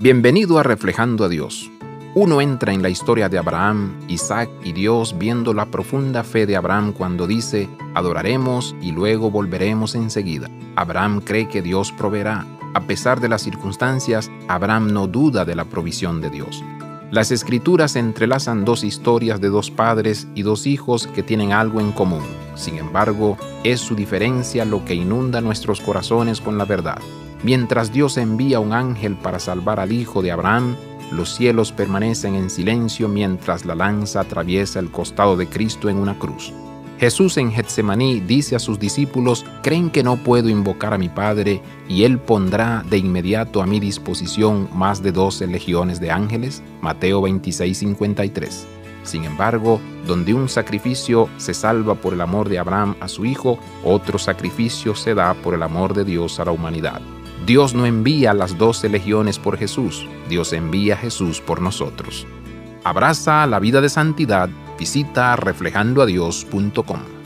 Bienvenido a Reflejando a Dios. Uno entra en la historia de Abraham, Isaac y Dios viendo la profunda fe de Abraham cuando dice, adoraremos y luego volveremos enseguida. Abraham cree que Dios proveerá. A pesar de las circunstancias, Abraham no duda de la provisión de Dios. Las escrituras entrelazan dos historias de dos padres y dos hijos que tienen algo en común. Sin embargo, es su diferencia lo que inunda nuestros corazones con la verdad. Mientras Dios envía un ángel para salvar al hijo de Abraham, los cielos permanecen en silencio mientras la lanza atraviesa el costado de Cristo en una cruz. Jesús en Getsemaní dice a sus discípulos, ¿creen que no puedo invocar a mi Padre y Él pondrá de inmediato a mi disposición más de doce legiones de ángeles? Mateo 26:53. Sin embargo, donde un sacrificio se salva por el amor de Abraham a su hijo, otro sacrificio se da por el amor de Dios a la humanidad. Dios no envía las doce legiones por Jesús, Dios envía a Jesús por nosotros. Abraza la vida de santidad, visita reflejandoadios.com.